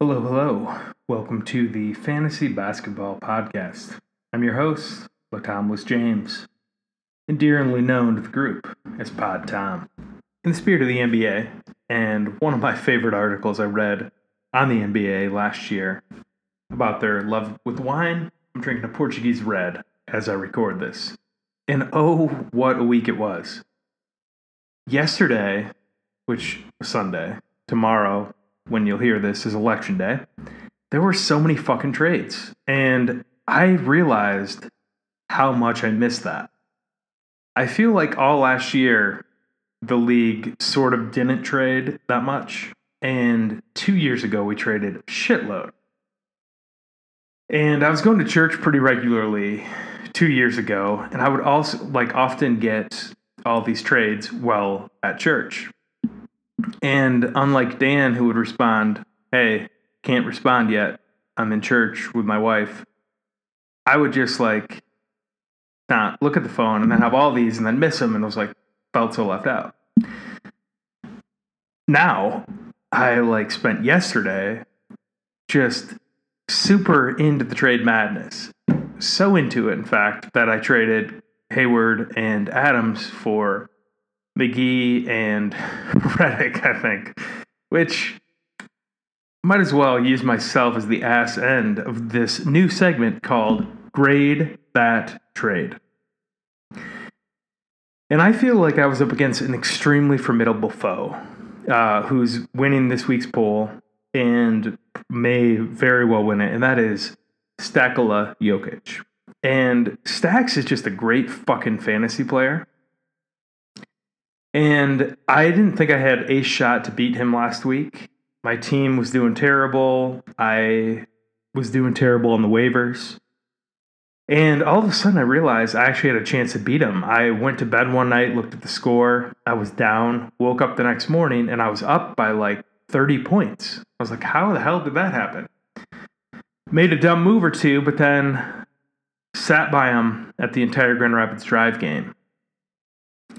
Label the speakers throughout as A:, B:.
A: Hello, hello. Welcome to the Fantasy Basketball Podcast. I'm your host, Latomless James, endearingly known to the group as Pod Tom. In the spirit of the NBA, and one of my favorite articles I read on the NBA last year about their love with wine, I'm drinking a Portuguese red as I record this. And oh, what a week it was. Yesterday, which was Sunday, tomorrow, when you'll hear this, is election day. There were so many fucking trades. And I realized how much I missed that. I feel like all last year, the league sort of didn't trade that much. And two years ago, we traded a shitload. And I was going to church pretty regularly two years ago, and I would also like often get all these trades while at church. And unlike Dan, who would respond, Hey, can't respond yet. I'm in church with my wife. I would just like not look at the phone and then have all these and then miss them. And I was like, felt so left out. Now, I like spent yesterday just super into the trade madness. So into it, in fact, that I traded Hayward and Adams for McGee and Redick, I think, which might as well use myself as the ass end of this new segment called Grade That Trade. And I feel like I was up against an extremely formidable foe uh, who's winning this week's poll and may very well win it, and that is Stakola Jokic. And Stacks is just a great fucking fantasy player. And I didn't think I had a shot to beat him last week. My team was doing terrible. I was doing terrible on the waivers. And all of a sudden, I realized I actually had a chance to beat him. I went to bed one night, looked at the score. I was down, woke up the next morning, and I was up by like 30 points. I was like, how the hell did that happen? Made a dumb move or two, but then sat by him at the entire Grand Rapids Drive game.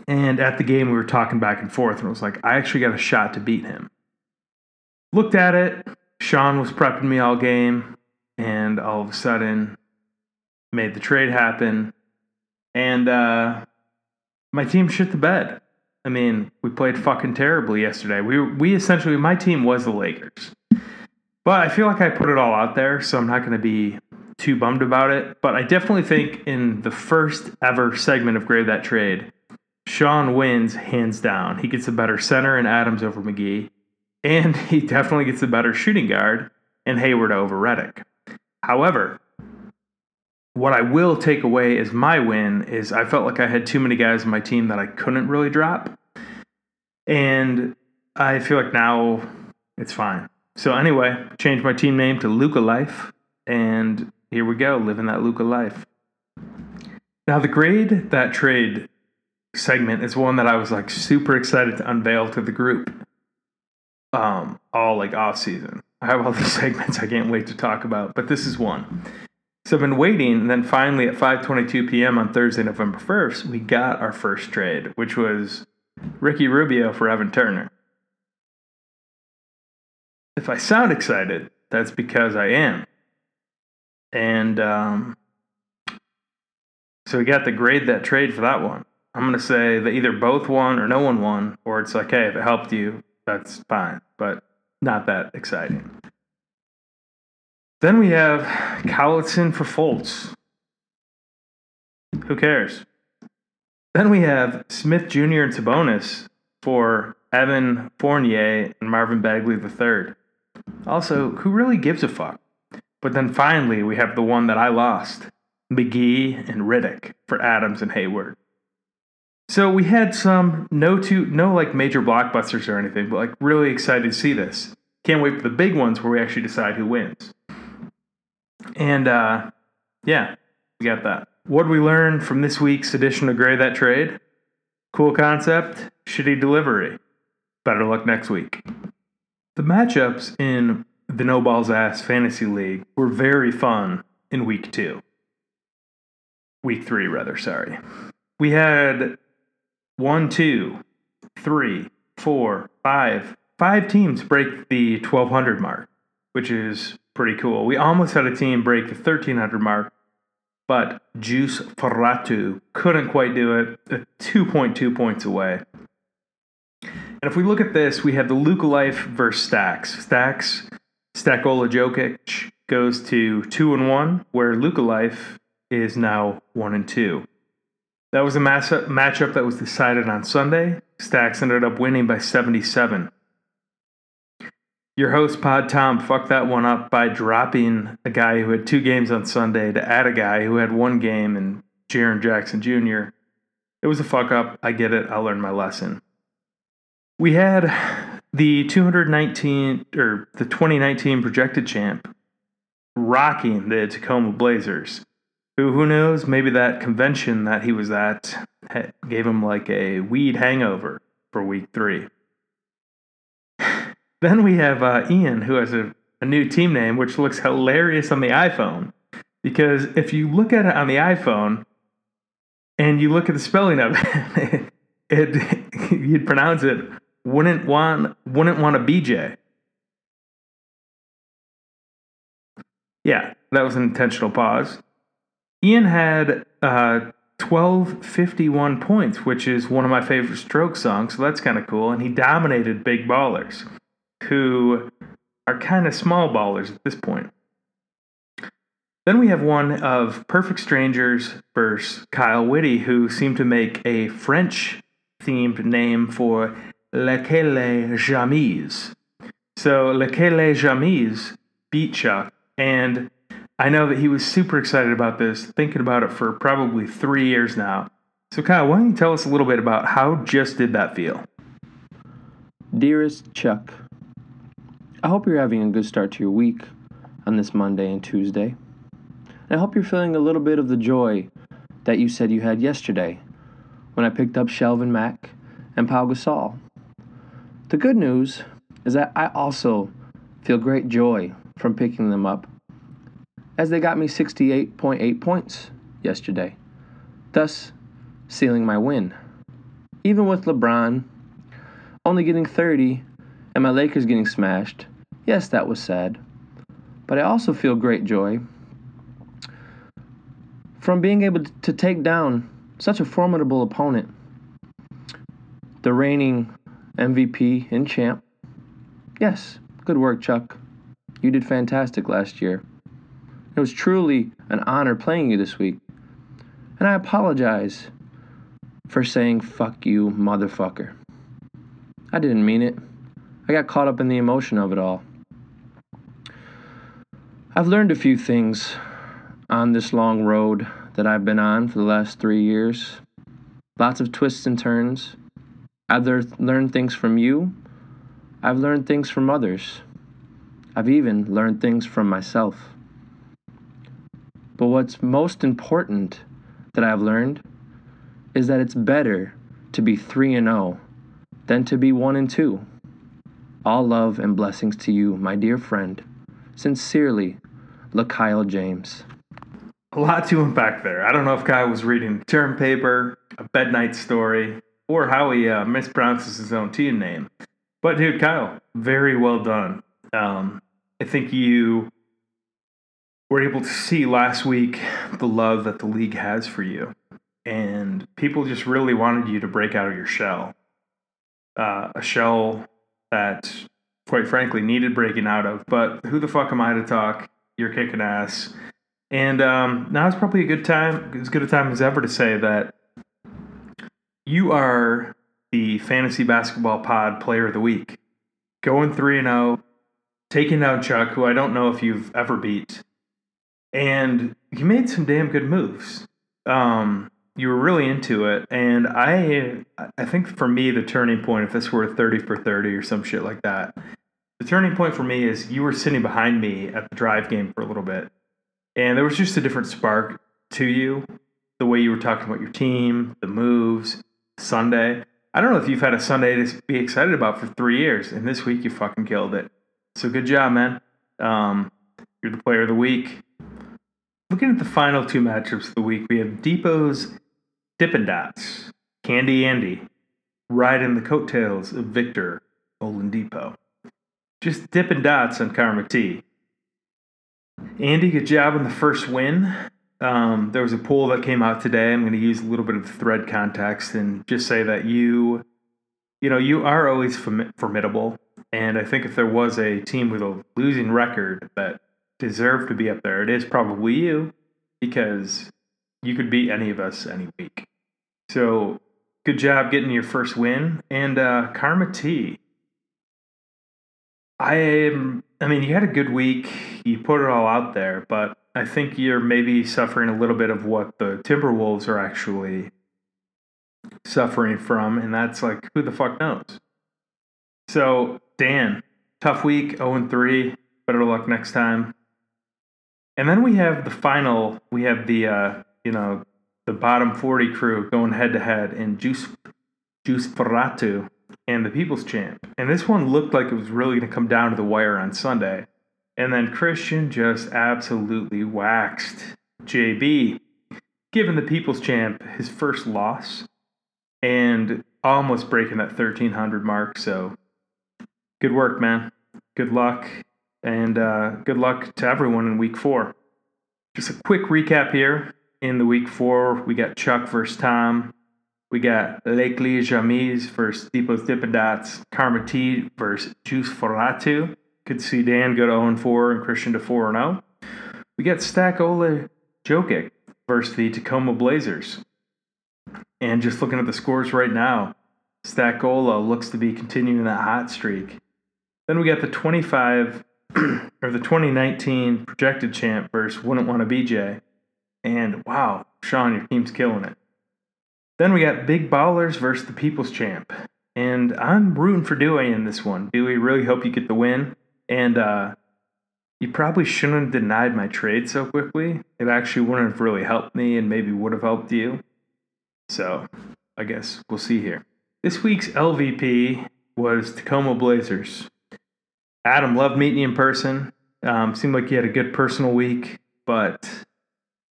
A: And at the game, we were talking back and forth, and it was like, I actually got a shot to beat him. Looked at it. Sean was prepping me all game, and all of a sudden, made the trade happen. And uh, my team shit the bed. I mean, we played fucking terribly yesterday. We we essentially my team was the Lakers. But I feel like I put it all out there, so I'm not going to be too bummed about it. But I definitely think in the first ever segment of Grade That Trade, Sean wins hands down. He gets a better center and Adams over McGee, and he definitely gets a better shooting guard and Hayward over Redick. However, what I will take away as my win is I felt like I had too many guys on my team that I couldn't really drop. And I feel like now it's fine. So anyway, changed my team name to Luka Life, and here we go, living that Luka life. Now the grade that trade segment is one that I was like super excited to unveil to the group. Um, all like off season. I have all these segments I can't wait to talk about, but this is one. So I've been waiting, and then finally at 5:22 p.m. on Thursday, November 1st, we got our first trade, which was Ricky Rubio for Evan Turner. If I sound excited, that's because I am. And um, so we got to grade that trade for that one. I'm going to say that either both won or no one won, or it's like, hey, if it helped you, that's fine, but not that exciting. Then we have Collison for Fultz. Who cares? Then we have Smith Jr. and Sabonis for Evan Fournier and Marvin Bagley III. Also, who really gives a fuck? But then finally, we have the one that I lost McGee and Redick for Adams and Hayward. So we had some no two no like major blockbusters or anything, but like really excited to see this. Can't wait for the big ones where we actually decide who wins. And uh, yeah, we got that. What did we learn from this week's edition of Grade That Trade? Cool concept, shitty delivery. Better luck next week. The matchups in the No Balls Ass Fantasy League were very fun in week two. Week three, rather, sorry. We had one, two, three, four, five, five teams break the 1200 mark. which is pretty cool. We almost had a team break the 1300 mark, but Juice Faratu couldn't quite do it, uh, 2.2 points away. And if we look at this, we have the Luka Life versus Stacks. Stacks, Stakola Jokic goes to 2 and 1, where Luka Life is now 1 and 2. That was a matchup that was decided on Sunday. Stacks ended up winning by 77. Your host, Pod Tom, fucked that one up by dropping a guy who had two games on Sunday to add a guy who had one game and Jaren Jackson Jr. It was a fuck up. I get it. I'll learn my lesson. We had the 219 or the 2019 projected champ rocking the Tacoma Blazers. Who who knows? Maybe that convention that he was at gave him like a weed hangover for week three. Then we have uh, Ian, who has a, a new team name, which looks hilarious on the iPhone. Because if you look at it on the iPhone and you look at the spelling of it, it you'd pronounce it wouldn't want wouldn't want a BJ. Yeah, that was an intentional pause. Ian had uh, 1251 points, which is one of my favorite Strokes songs, so that's kind of cool. And he dominated big ballers who are kind of small ballers at this point. Then we have one of Perfect Strangers versus Kyle Whitty, who seemed to make a French themed name for Lequel Jamise. So Lequel Jamise beat Chuck, and I know that he was super excited about this, thinking about it for probably three years now. So, Kyle, why don't you tell us a little bit about how just did that feel?
B: Dearest Chuck, I hope you're having a good start to your week on this Monday and Tuesday. And I hope you're feeling a little bit of the joy that you said you had yesterday when I picked up Shelvin Mack and Pau Gasol. The good news is that I also feel great joy from picking them up as they got me 68.8 points yesterday, thus sealing my win. Even with LeBron only getting 30 and my Lakers getting smashed, yes, that was sad. But I also feel great joy from being able to take down such a formidable opponent. The reigning MVP and champ. Yes, good work, Chuck. You did fantastic last year. It was truly an honor playing you this week. And I apologize for saying fuck you, motherfucker. I didn't mean it. I got caught up in the emotion of it all. I've learned a few things on this long road that I've been on for the last three years. Lots of twists and turns. I've learned things from you. I've learned things from others. I've even learned things from myself. But what's most important that I've learned is that it's better to be 3 and 0 than to be 1 and 2. All love and blessings to you, my dear friend. Sincerely, LaKyle James.
A: A lot to unpack there. I don't know if Kyle was reading term paper, a bed night story, or how he uh, mispronounces his own team name. But dude, Kyle, very well done. Um, I think you were able to see last week the love that the league has for you, and people just really wanted you to break out of your shell. Uh, a shell that, quite frankly, needed breaking out of. But who the fuck am I to talk? You're kicking ass. And um, now is probably a good time, as good a time as ever to say that you are the fantasy basketball pod player of the week. Going 3 0, taking down Chuck, who I don't know if you've ever beat. And you made some damn good moves. Um, you were really into it. And i i think for me the turning point if this were 30 for 30 or some shit like that the turning point for me is you were sitting behind me at the drive game for a little bit. And there was just a different spark to you. The way you were talking about your team the moves sunday. I don't know if you've had a sunday to be excited about for three years and this week you fucking killed it. So good job man. Um, you're the player of the week Looking at the final two matchups of the week, we have Depot's Dippin' Dots, Candy Andy, riding the coattails of Victor Oladipo. just dipping dots on Karma T. Andy, good job on the first win. Um, there was a poll that came out today. I'm going to use a little bit of thread context and just say that you, you know, you are always formidable. And I think if there was a team with a losing record that deserved to be up there, it is probably you because you could beat any of us any week. So good job getting your first win. And uh, Karma T, I am. I mean, you had a good week. You put it all out there, but I think you're maybe suffering a little bit of what the Timberwolves are actually suffering from, and that's like, who the fuck knows? So, Dan, tough week, 0 3. Better luck next time. And then we have the final. We have the uh, you know the bottom 40 crew going head to head in Juice Juice Ferratu and the People's Champ. And this one looked like it was really going to come down to the wire on Sunday. And then Christian just absolutely waxed JB, giving the People's Champ his first loss and almost breaking that 1300 mark. So good work, man. Good luck. And uh, good luck to everyone in week four. Just a quick recap here. In the week four, we got Chuck versus Tom. We got Lakely Jamis versus Deepos Dippin' Dots. Karma T versus Juice Foratu. Could see Dan go to 0 4 and Christian to 4 0. We got Stack Jokic versus the Tacoma Blazers. And just looking at the scores right now, Stack Ola looks to be continuing that hot streak. Then we got the 25 or the 2019 projected champ versus Wouldn't Want to BJ. And wow, Sean, your team's killing it. Then we got Big Ballers versus the People's Champ. And I'm rooting for Dewey in this one. Dewey, really hope you get the win. And uh, you probably shouldn't have denied my trade so quickly. It actually wouldn't have really helped me and maybe would have helped you. So I guess we'll see here. This week's LVP was Tacoma Blazers. Adam, loved meeting you in person. Um, seemed like you had a good personal week, but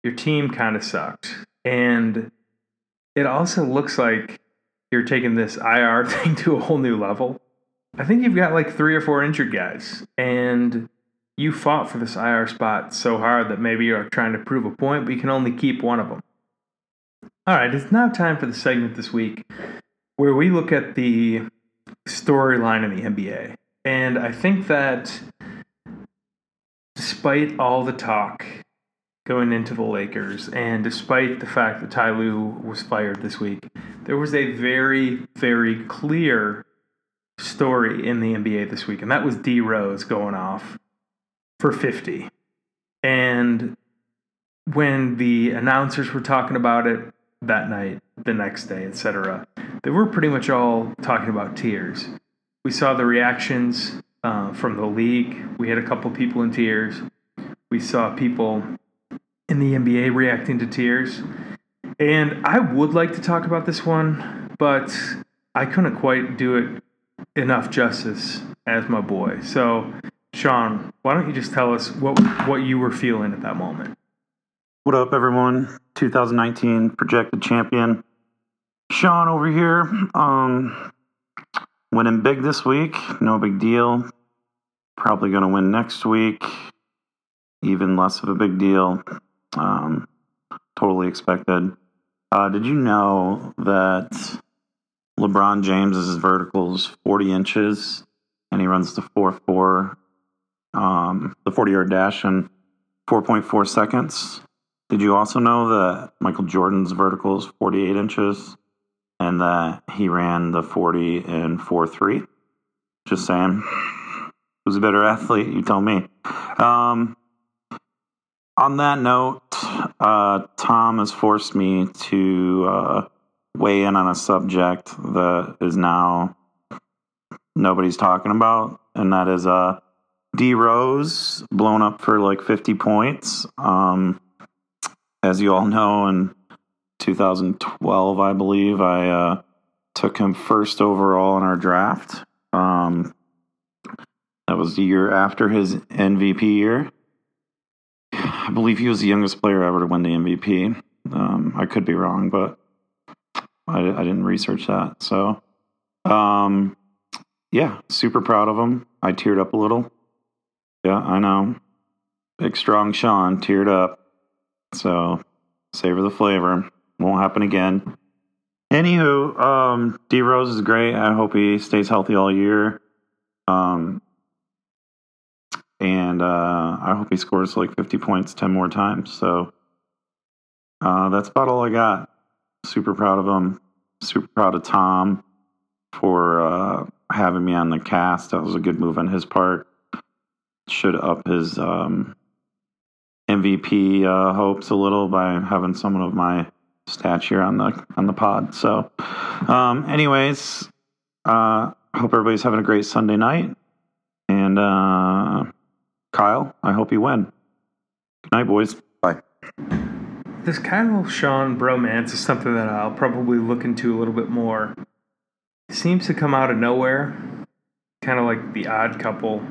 A: your team kind of sucked. And it also looks like you're taking this IR thing to a whole new level. I think you've got like three or four injured guys, and you fought for this IR spot so hard that maybe you're trying to prove a point, but you can only keep one of them. All right, it's now time for the segment this week where we look at the storyline in the NBA. And I think that despite all the talk going into the Lakers, and despite the fact that Ty Lue was fired this week, there was a very, very clear story in the NBA this week, and that was D Rose going off for 50. And when the announcers were talking about it that night, the next day, etc., they were pretty much all talking about tears we saw the reactions uh, from the league. We had a couple people in tears. We saw people in the NBA reacting to tears. And I would like to talk about this one, but I couldn't quite do it enough justice as my boy. So, Sean, why don't you just tell us what what you were feeling at that moment?
C: What up, everyone? 2019 projected champion, Sean over here. Um, Winning big this week, no big deal. Probably going to win next week, even less of a big deal. Um, totally expected. Uh, did you know that LeBron James's vertical is 40 inches and he runs the 4 4, um, the 40 yard dash in 4.4 seconds? Did you also know that Michael Jordan's vertical is 48 inches and that he ran the 40 in 4 3. Just saying. Who's a better athlete? You tell me. Um, on that note, uh, Tom has forced me to uh, weigh in on a subject that is now nobody's talking about, and that is uh, D Rose blown up for like 50 points. Um, as you all know, and 2012, I believe. I uh, took him first overall in our draft. Um, that was the year after his MVP year. I believe he was the youngest player ever to win the MVP. Um, I could be wrong, but I, I, didn't research that. So, um, yeah, super proud of him. I teared up a little. Yeah, I know. Big strong Sean teared up. So savor the flavor. Won't happen again. Anywho, um, D Rose is great. I hope he stays healthy all year. Um, and uh, I hope he scores like 50 points 10 more times. So uh, that's about all I got. Super proud of him. Super proud of Tom for uh, having me on the cast. That was a good move on his part. Should up his um, MVP uh, hopes a little by having someone of my stature on the on the pod. So, um, anyways, uh, hope everybody's having a great Sunday night. And uh, Kyle, I hope you win. Good night, boys. Bye.
A: This Kyle Sean bromance is something that I'll probably look into a little bit more. It seems to come out of nowhere, kind of like the odd couple,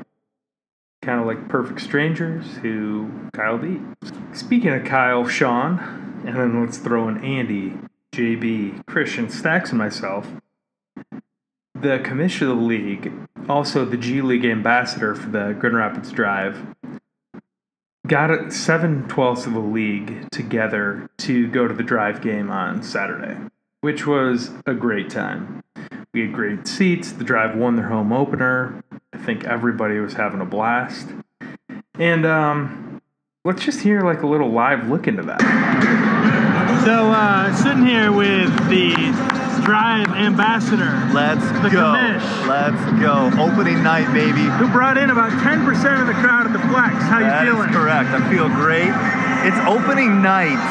A: kind of like perfect strangers who Kyle beats. Speaking of Kyle, Sean, and then let's throw in Andy, JB, Christian, Stacks, and myself. The commissioner of the league, also the G League ambassador for the Grand Rapids Drive, got seven twelfths of the league together to go to the drive game on Saturday, which was a great time. We had great seats. The drive won their home opener. I think everybody was having a blast. And um, let's just hear like a little live look into that. So uh, sitting here with the drive ambassador,
D: Let's
A: The
D: go.
A: commish.
D: Let's go. Opening night, baby.
A: who brought in about 10% of the crowd at the Plex. How you feeling?
D: That is
A: feeling?
D: correct. I feel great. It's opening night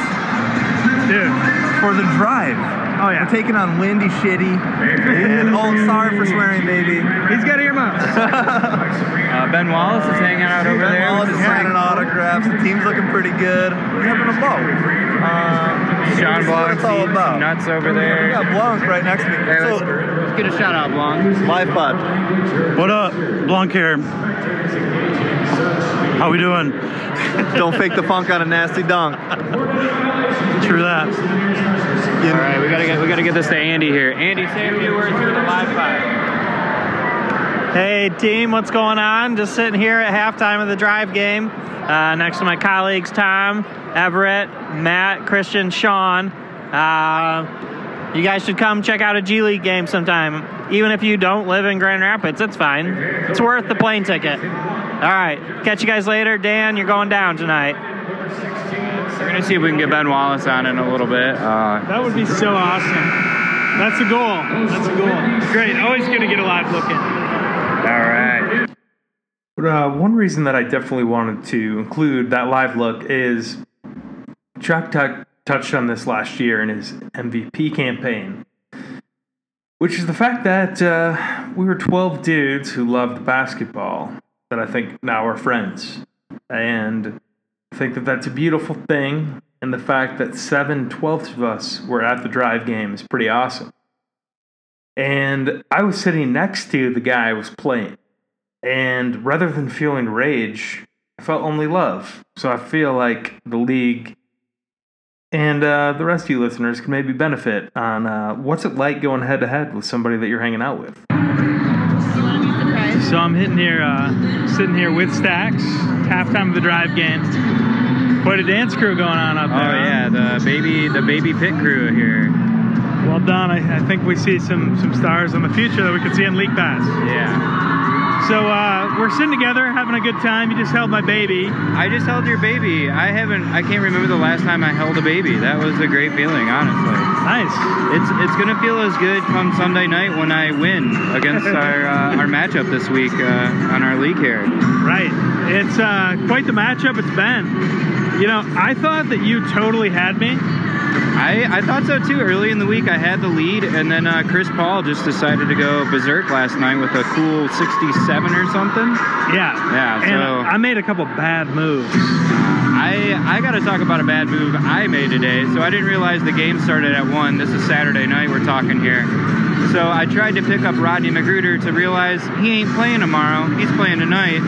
A: Dude.
D: for the drive.
A: Oh, yeah.
D: We're taking on Windy Shitty. And oh, sorry for swearing, baby.
A: He's got earmuffs.
E: Uh, ben Wallace is hanging out over there.
D: Ben
E: there.
D: Wallace is signing autographs. The team's looking pretty good. We're having a ball. Um,
E: Sean
D: this
E: Blanc
D: it's all about.
E: nuts over there.
D: We
E: there.
D: got Blanc right next to me.
E: Hey,
D: So,
E: let's get a shout out, Blanc.
D: live pod.
C: What up? Blanc here. How we doing?
D: Don't fake the funk on a nasty dunk.
C: True that.
D: You-
E: All right, we gotta get we gotta get this to Andy here. Andy, say a few words for the live pod.
F: Hey team, what's going on? Just sitting here at halftime of the drive game, uh, next to my colleagues Tom, Everett, Matt, Christian, Sean. Uh, you guys should come check out a G League game sometime. Even if you don't live in Grand Rapids, it's fine. It's worth the plane ticket. All right, catch you guys later. Dan, you're going down tonight.
E: We're gonna see if we can get Ben Wallace on in a little bit. Uh,
A: That would be so awesome. That's a goal. That's a goal. Great. Always good to get a live look in.
E: all right.
A: But uh, one reason that I definitely wanted to include that live look is Chuck Tuck touched on this last year in his MVP campaign, which is the fact that uh, we were 12 dudes who loved basketball that I think now are friends. And I think that that's a beautiful thing. And the fact that seven twelfths of us were at the drive game is pretty awesome. And I was sitting next to the guy I was playing. And rather than feeling rage, I felt only love. So I feel like the league and uh, the rest of you listeners can maybe benefit on uh, what's it like going head to head with somebody that you're hanging out with. So I'm hitting here, uh, sitting here with Stacks, halftime of the drive game. Quite a dance crew going on up there.
E: Oh yeah, the baby the baby pit crew here.
A: Well done. I, I think we see some some stars in the future that we could see in League Pass.
E: Yeah.
A: So uh, we're sitting together, having a good time. You just held my baby.
E: I just held your baby. I haven't. I can't remember the last time I held a baby. That was a great feeling, honestly.
A: Nice.
E: It's it's gonna feel as good come Sunday night when I win against our uh, our matchup this week uh, on our league here.
A: Right. It's uh, quite the matchup it's been. You know, I thought that you totally had me.
E: I, I thought so too. Early in the week, I had the lead, and then uh, Chris Paul just decided to go berserk last night with a cool 67 or something.
A: Yeah.
E: Yeah,
A: And
E: so-
A: I made a couple bad moves.
E: I I got to talk about a bad move I made today. So I didn't realize the game started at one. This is Saturday night. We're talking here. So I tried to pick up Rodney McGruder to realize he ain't playing tomorrow. He's playing tonight.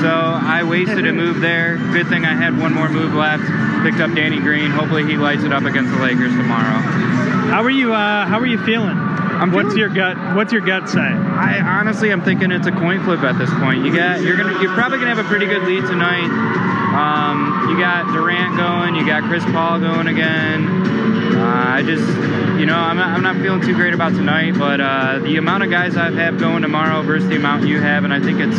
E: So I wasted a move there. Good thing I had one more move left. Picked up Danny Green. Hopefully he lights it up against the Lakers tomorrow.
A: How are you? Uh, how are you feeling?
E: I'm
G: What's
E: feeling-
G: your gut? What's your gut say?
E: I honestly, I'm thinking it's a coin flip at this point. You got, you're gonna, you're probably gonna have a pretty good lead tonight. Um, you got Durant going, you got Chris Paul going again. Uh, I just, you know, I'm not, I'm not feeling too great about tonight, but uh, the amount of guys I have going tomorrow versus the amount you have, and I think it's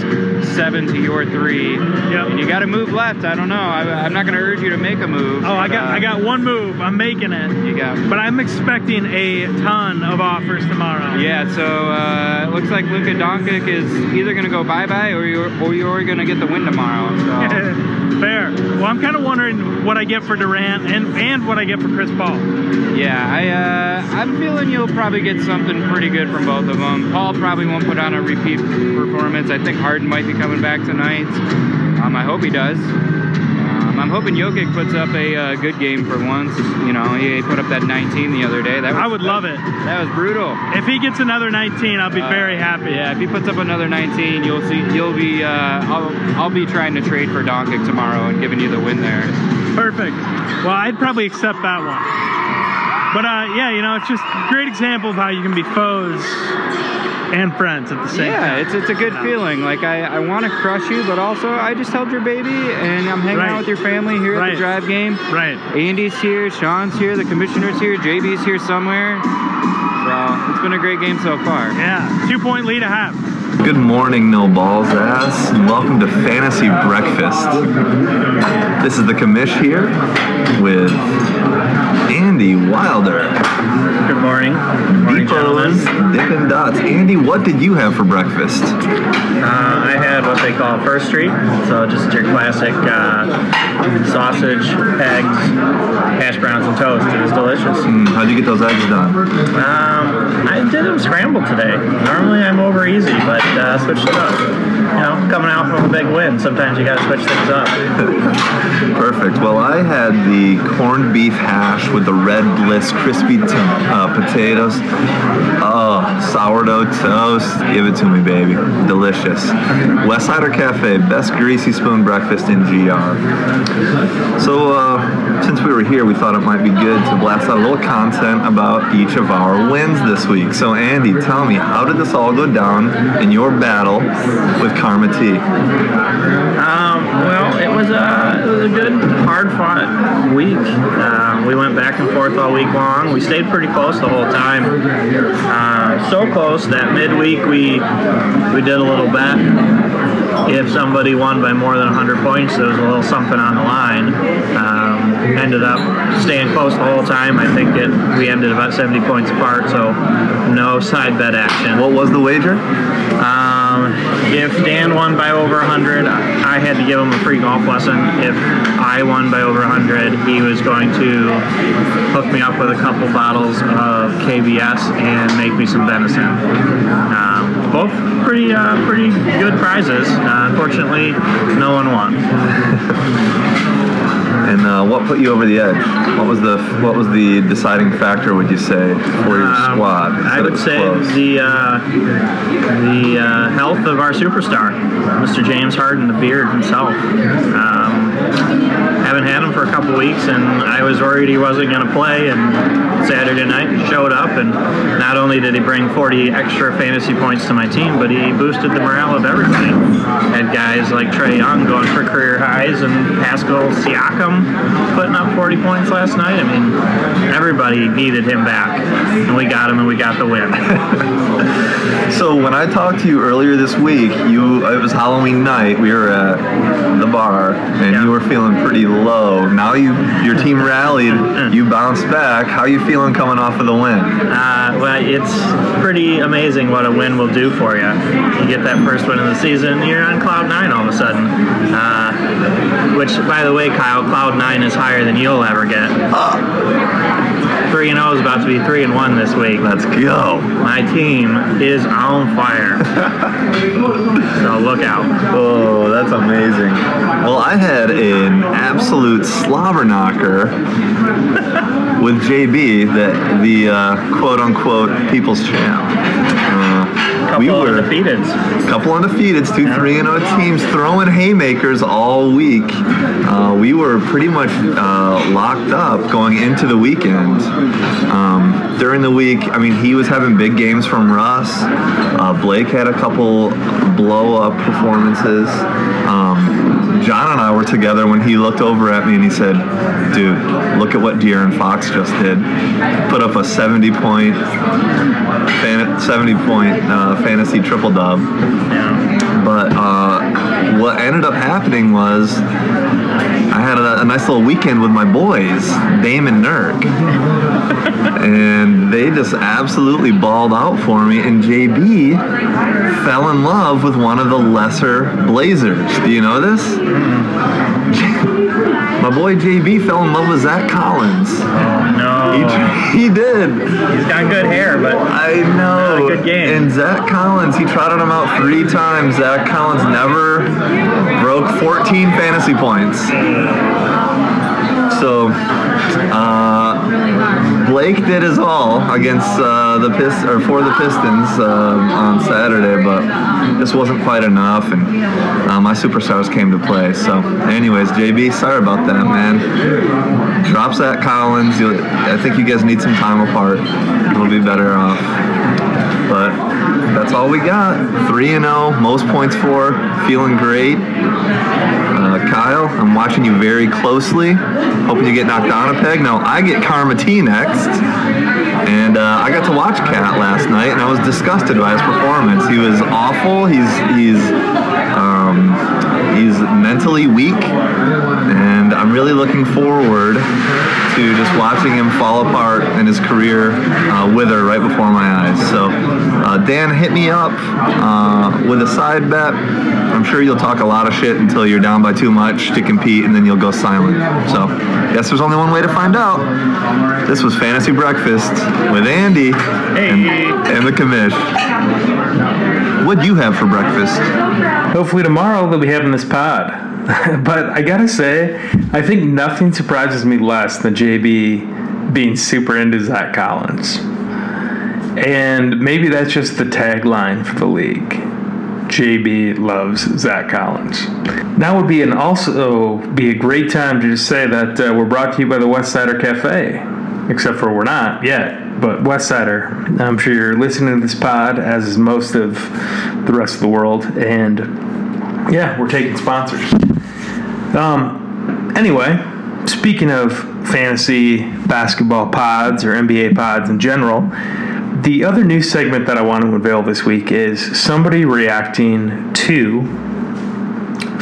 E: seven to your three.
G: Yep.
E: And you got to move left. I don't know. I, I'm not going to urge you to make a move.
G: Oh, I got
E: uh,
G: I got one move. I'm making it.
E: You got.
G: But I'm expecting a ton of offers tomorrow.
E: Yeah, so uh, it looks like Luka Doncic is either going to go bye bye or you're or you're going to get the win tomorrow. So
G: I'm kind of wondering what I get for Durant and and what I get for Chris Paul.
E: yeah, I uh, I'm feeling you'll probably get something pretty good from both of them. Paul probably won't put on a repeat performance. I think Harden might be coming back tonight. Um, I hope he does. I'm hoping Jokic puts up a uh, good game for once. You know, he put up that 19 the other day. That was,
G: I would love it.
E: That was brutal.
G: If he gets another 19, I'll be
E: Uh,
G: very happy.
E: Yeah, if he puts up another 19, you'll see. You'll be. Uh, I'll. I'll be trying to trade for Doncic tomorrow and giving you the win there.
G: Perfect. Well, I'd probably accept that one. But uh, yeah, you know, it's just a great example of how you can be foes and friends at the same
E: yeah,
G: time.
E: Yeah, it's it's a good feeling. Like I, I want to crush you, but also I just held your baby and I'm hanging
G: Right.
E: out with your family here at the drive game.
G: right.
E: Andy's here, Sean's here, the commissioner's here, JB's here somewhere. So it's been a great game so far.
G: Yeah. Two point lead a half.
D: Good morning, no balls ass, and welcome to Fantasy Breakfast. This is the commish here with Andy Wilder.
F: Good morning. Good morning.
D: Dippin' Dots. Andy, what did you have for breakfast?
F: Uh, I had what they call First Street, so just your classic uh, sausage, eggs, hash browns, and toast. It was delicious.
D: Mm, how'd you get those eggs done?
F: Um, I did them scrambled today. Normally I'm over easy, but uh, switched it up. You know, coming out from a big win, sometimes you got to switch things up.
D: Perfect. Well, I had the corned beef hash with the red bliss crispy t- uh, potatoes. Oh, sourdough toast. Give it to me, baby. Delicious. West Sider Cafe, best greasy spoon breakfast in GR. So, uh, since we were here, we thought it might be good to blast out a little content about each of our wins this week. So, Andy, tell me, how did this all go down in your battle with Karma T?
F: Um, well, it was a it was a good, hard fought week. Uh, we went back and forth all week long. We stayed pretty close the whole time. Uh, so close that midweek we we did a little bet. If somebody won by more than 100 points, there was a little something on the line. Um, ended up staying close the whole time. I think it we ended about 70 points apart, so no side bet action.
D: What was the wager?
F: Um, if Dan won by over 100, I had to give him a free golf lesson. If I won by over 100, he was going to hook me up with a couple bottles of KBS and make me some venison. Um, both pretty uh, pretty good prizes. Uh, unfortunately, no one won.
D: And uh, what put you over the edge? What was the what was the deciding factor? Would you say for your
F: Um,
D: squad?
F: I would say
D: close?
F: the uh, the uh, health of our superstar, Mr. James Harden, the beard himself. Um, haven't had him for a couple weeks, and I was worried he wasn't going to play. And Saturday night he showed up, and not only did he bring 40 extra fantasy points to my team, but he boosted the morale of everybody. Had guys like Trae Young going for career highs, and Pascal Siakam putting up 40 points last night. I mean, everybody needed him back, and we got him, and we got the win.
D: So when I talked to you earlier this week, you it was Halloween night. We were at the bar, and
F: Yeah.
D: you were feeling pretty low. Now you your team rallied. You bounced back. How you feeling coming off of the win?
F: Uh, well, it's pretty amazing what a win will do for you. You get that first win of the season, you're on cloud nine all of a sudden. Uh, which, by the way, Kyle, cloud nine is higher than you'll ever get. Three and zero is about to be three and one this week.
D: Let's go.
F: My team is on fire. so look out.
D: Oh, that's amazing. Well, I had an absolute slobber knocker with JB, the the uh, quote unquote people's champ. We were
F: undefeateds.
D: couple undefeateds, two three and zero teams throwing haymakers all week. Uh, we were pretty much uh, locked up going into the weekend. Um, during the week, I mean, he was having big games from Russ. Uh, Blake had a couple blow up performances. Um, John and I were together when he looked over at me and he said, "Dude, look at what De'Aaron Fox just did. Put up a 70 point, fan, 70 point uh, fantasy triple dub." But uh, what ended up happening was I had a, a nice little weekend with my boys, Dame and Nurk. and they just absolutely balled out for me. And JB fell in love with one of the lesser Blazers. Do you know this? My boy JB fell in love with Zach Collins.
F: No.
D: He, he did.
F: He's got good hair, but
D: I know.
F: Good game.
D: And Zach Collins, he trotted him out three times. Zach Collins never broke 14 fantasy points. So, uh, Blake did his all against uh, the Pist- or for the Pistons um, on Saturday, but this wasn't quite enough, and uh, my superstars came to play. So, anyways, JB, sorry about that, man. Drops that Collins. You'll, I think you guys need some time apart. It'll be better off. But that's all we got. 3 and 0, most points for, feeling great. Kyle, I'm watching you very closely. Hoping you get knocked down a peg. Now, I get Karma T next. And uh, I got to watch Cat last night, and I was disgusted by his performance. He was awful. He's he's um, he's mentally weak, and I'm really looking forward to just watching him fall apart and his career uh, wither right before my eyes. So, uh, Dan, hit me up uh, with a side bet. I'm sure you'll talk a lot of shit until you're down by too much to compete, and then you'll go silent. So, guess there's only one way to find out. This was Fantasy Breakfast with Andy and, and the commish. What do you have for breakfast?
A: Hopefully tomorrow they'll be having this pod. but I gotta say, I think nothing surprises me less than JB being super into Zach Collins. And maybe that's just the tagline for the league. JB loves Zach Collins. Now would be an also be a great time to just say that uh, we're brought to you by the West Sider Cafe. Except for we're not yet, but West Sider. I'm sure you're listening to this pod, as is most of the rest of the world, and yeah, we're taking sponsors. Um, anyway, speaking of fantasy basketball pods or NBA pods in general, the other news segment that I want to unveil this week is somebody reacting to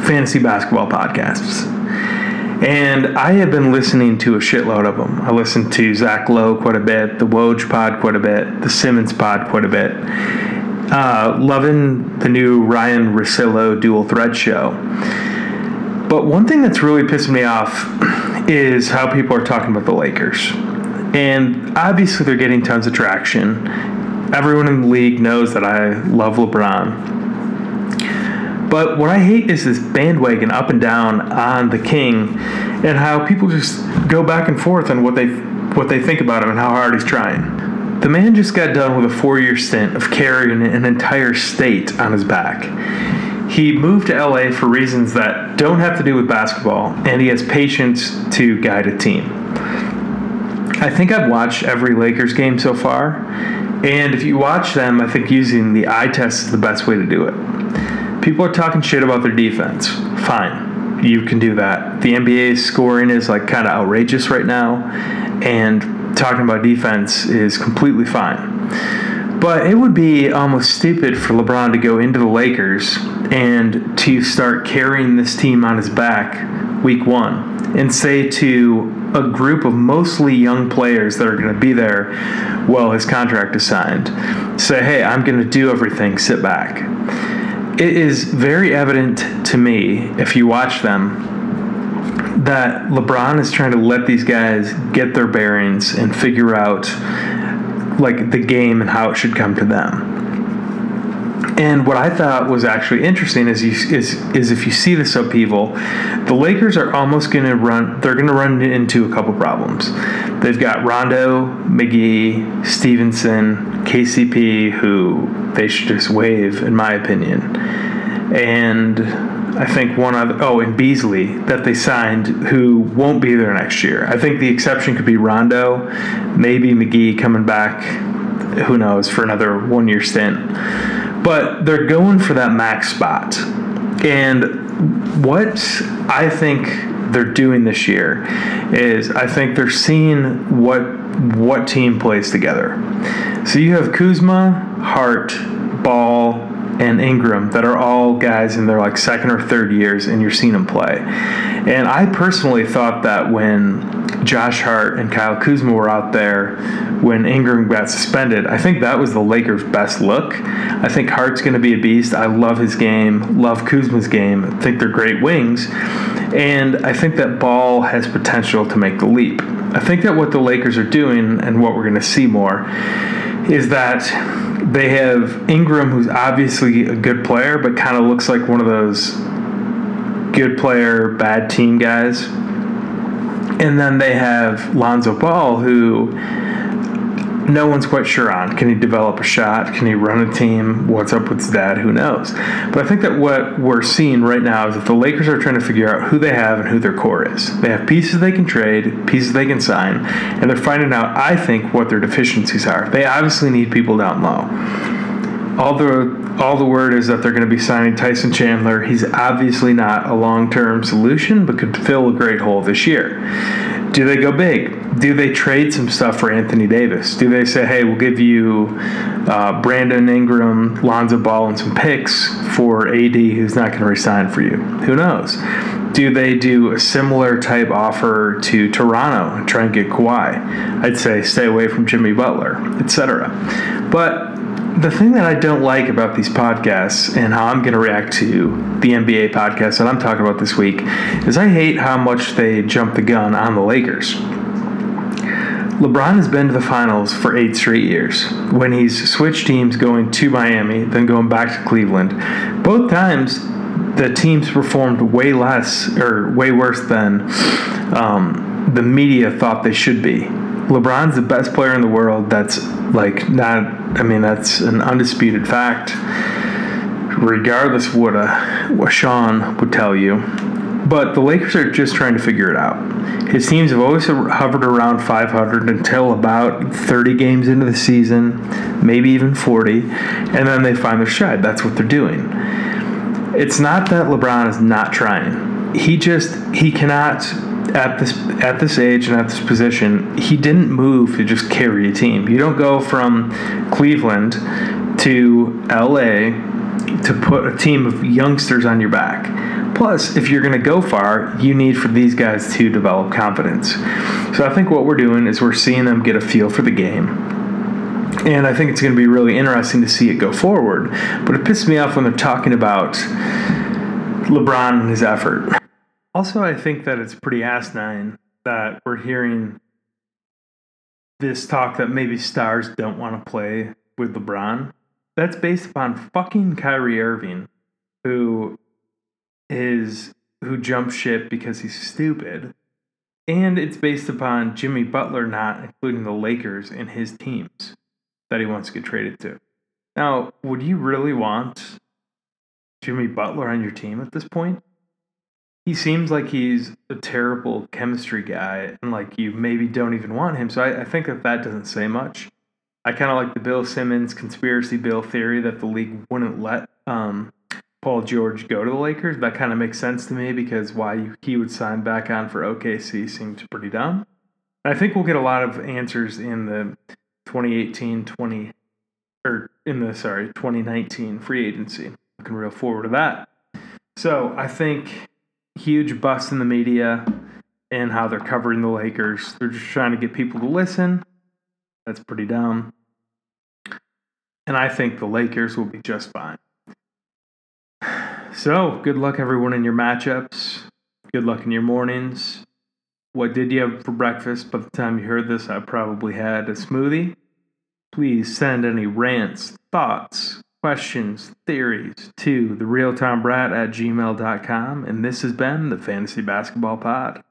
A: fantasy basketball podcasts. And I have been listening to a shitload of them. I listened to Zach Lowe quite a bit, the Woj pod quite a bit, the Simmons pod quite a bit. Uh, loving the new Ryen Russillo dual thread show. But one thing that's really pissing me off is how people are talking about the Lakers. And obviously, they're getting tons of traction. Everyone in the league knows that I love LeBron. But what I hate is this bandwagon up and down on the King, and how people just go back and forth on what they what they think about him and how hard he's trying. The man just got done with a four-year stint of carrying an entire state on his back. He moved to LA for reasons that don't have to do with basketball, and he has patience to guide a team. I think I've watched every Lakers game so far, and if you watch them, I think using the eye test is the best way to do it. People are talking shit about their defense. Fine, you can do that. The NBA scoring is like kind of outrageous right now, and talking about defense is completely fine. But it would be almost stupid for LeBron to go into the Lakers and to start carrying this team on his back week one and say to a group of mostly young players that are going to be there while his contract is signed, say, hey, I'm going to do everything, sit back. It is very evident to me, if you watch them, that LeBron is trying to let these guys get their bearings and figure out like the game and how it should come to them. And what I thought was actually interesting is you, is is if you see this upheaval, the Lakers are almost going to run. They're going to run into a couple problems. They've got Rondo, McGee, Stephenson, KCP, who they should just waive, in my opinion. And I think one other, oh, and Beasley that they signed, who won't be there next year. I think the exception could be Rondo, maybe McGee coming back, who knows, for another one year stint. But they're going for that max spot. And what I think they're doing this year is I think they're seeing what what team plays together. So you have Kuzma, Hart, Ball, and Ingram that are all guys in their like second or third years, and you're seeing them play. And I personally thought that when Josh Hart and Kyle Kuzma were out there when Ingram got suspended, I think that was the Lakers' best look. I think Hart's going to be a beast. I love his game, love Kuzma's game. I think they're great wings. And I think that Ball has potential to make the leap. I think that what the Lakers are doing and what we're going to see more is that they have Ingram, who's obviously a good player, but kind of looks like one of those good player, bad team guys. And then they have Lonzo Ball, who no one's quite sure on. Can he develop a shot? Can he run a team? What's up with dad? Who knows? But I think that what we're seeing right now is that the Lakers are trying to figure out who they have and who their core is. They have pieces they can trade, pieces they can sign, and they're finding out, I think, what their deficiencies are. They obviously need people down low. All the all the word is that they're going to be signing Tyson Chandler. He's obviously not a long term solution, but could fill a great hole this year. Do they go big? Do they trade some stuff for Anthony Davis? Do they say, hey, we'll give you uh, Brandon Ingram, Lonzo Ball, and some picks for AD who's not going to resign for you? Who knows? Do they do a similar type offer to Toronto and try and get Kawhi? I'd say stay away from Jimmy Butler, etc. But the thing that I don't like about these podcasts and how I'm going to react to the NBA podcast that I'm talking about this week is I hate how much they jump the gun on the Lakers. LeBron has been to the finals for eight straight years. When he's switched teams going to Miami, then going back to Cleveland, both times the teams performed way less or way worse than um, the media thought they should be. LeBron's the best player in the world. That's like not. I mean, that's an undisputed fact. Regardless of what, uh, what Sean would tell you, but the Lakers are just trying to figure it out. His teams have always hovered around 500 until about 30 games into the season, maybe even 40, and then they find their stride. That's what they're doing. It's not that LeBron is not trying. He just he cannot at this at this age and at this position, he didn't move to just carry a team. You don't go from Cleveland to LA to put a team of youngsters on your back. Plus, if you're going to go far, you need for these guys to develop confidence. So I think what we're doing is we're seeing them get a feel for the game. And I think it's going to be really interesting to see it go forward. But it pisses me off when they're talking about LeBron and his effort. Also, I think that it's pretty asinine that we're hearing this talk that maybe stars don't want to play with LeBron. That's based upon fucking Kyrie Irving, who is who jumped ship because he's stupid. And it's based upon Jimmy Butler not including the Lakers in his teams that he wants to get traded to. Now, would you really want Jimmy Butler on your team at this point? He seems like he's a terrible chemistry guy and like you maybe don't even want him. So i, I think that that doesn't say much. I kind of like the bill simmons conspiracy bill theory that the league wouldn't let um, paul george go to the lakers. That kind of makes sense to me because why he would sign back on for okc seems pretty dumb. And i think we'll get a lot of answers in the 2018 20 or in the sorry 2019 free agency. Looking real forward to that. So i think huge bust in the media and how they're covering the Lakers. They're just trying to get people to listen. That's pretty dumb. And I think the Lakers will be just fine. So, good luck, everyone, in your matchups. Good luck in your mornings. What did you have for breakfast? By the time you heard this, I probably had a smoothie. Please send any rants, thoughts, questions, theories to the realtimebrat at gmail.com. And this has been the Fantasy Basketball Pod.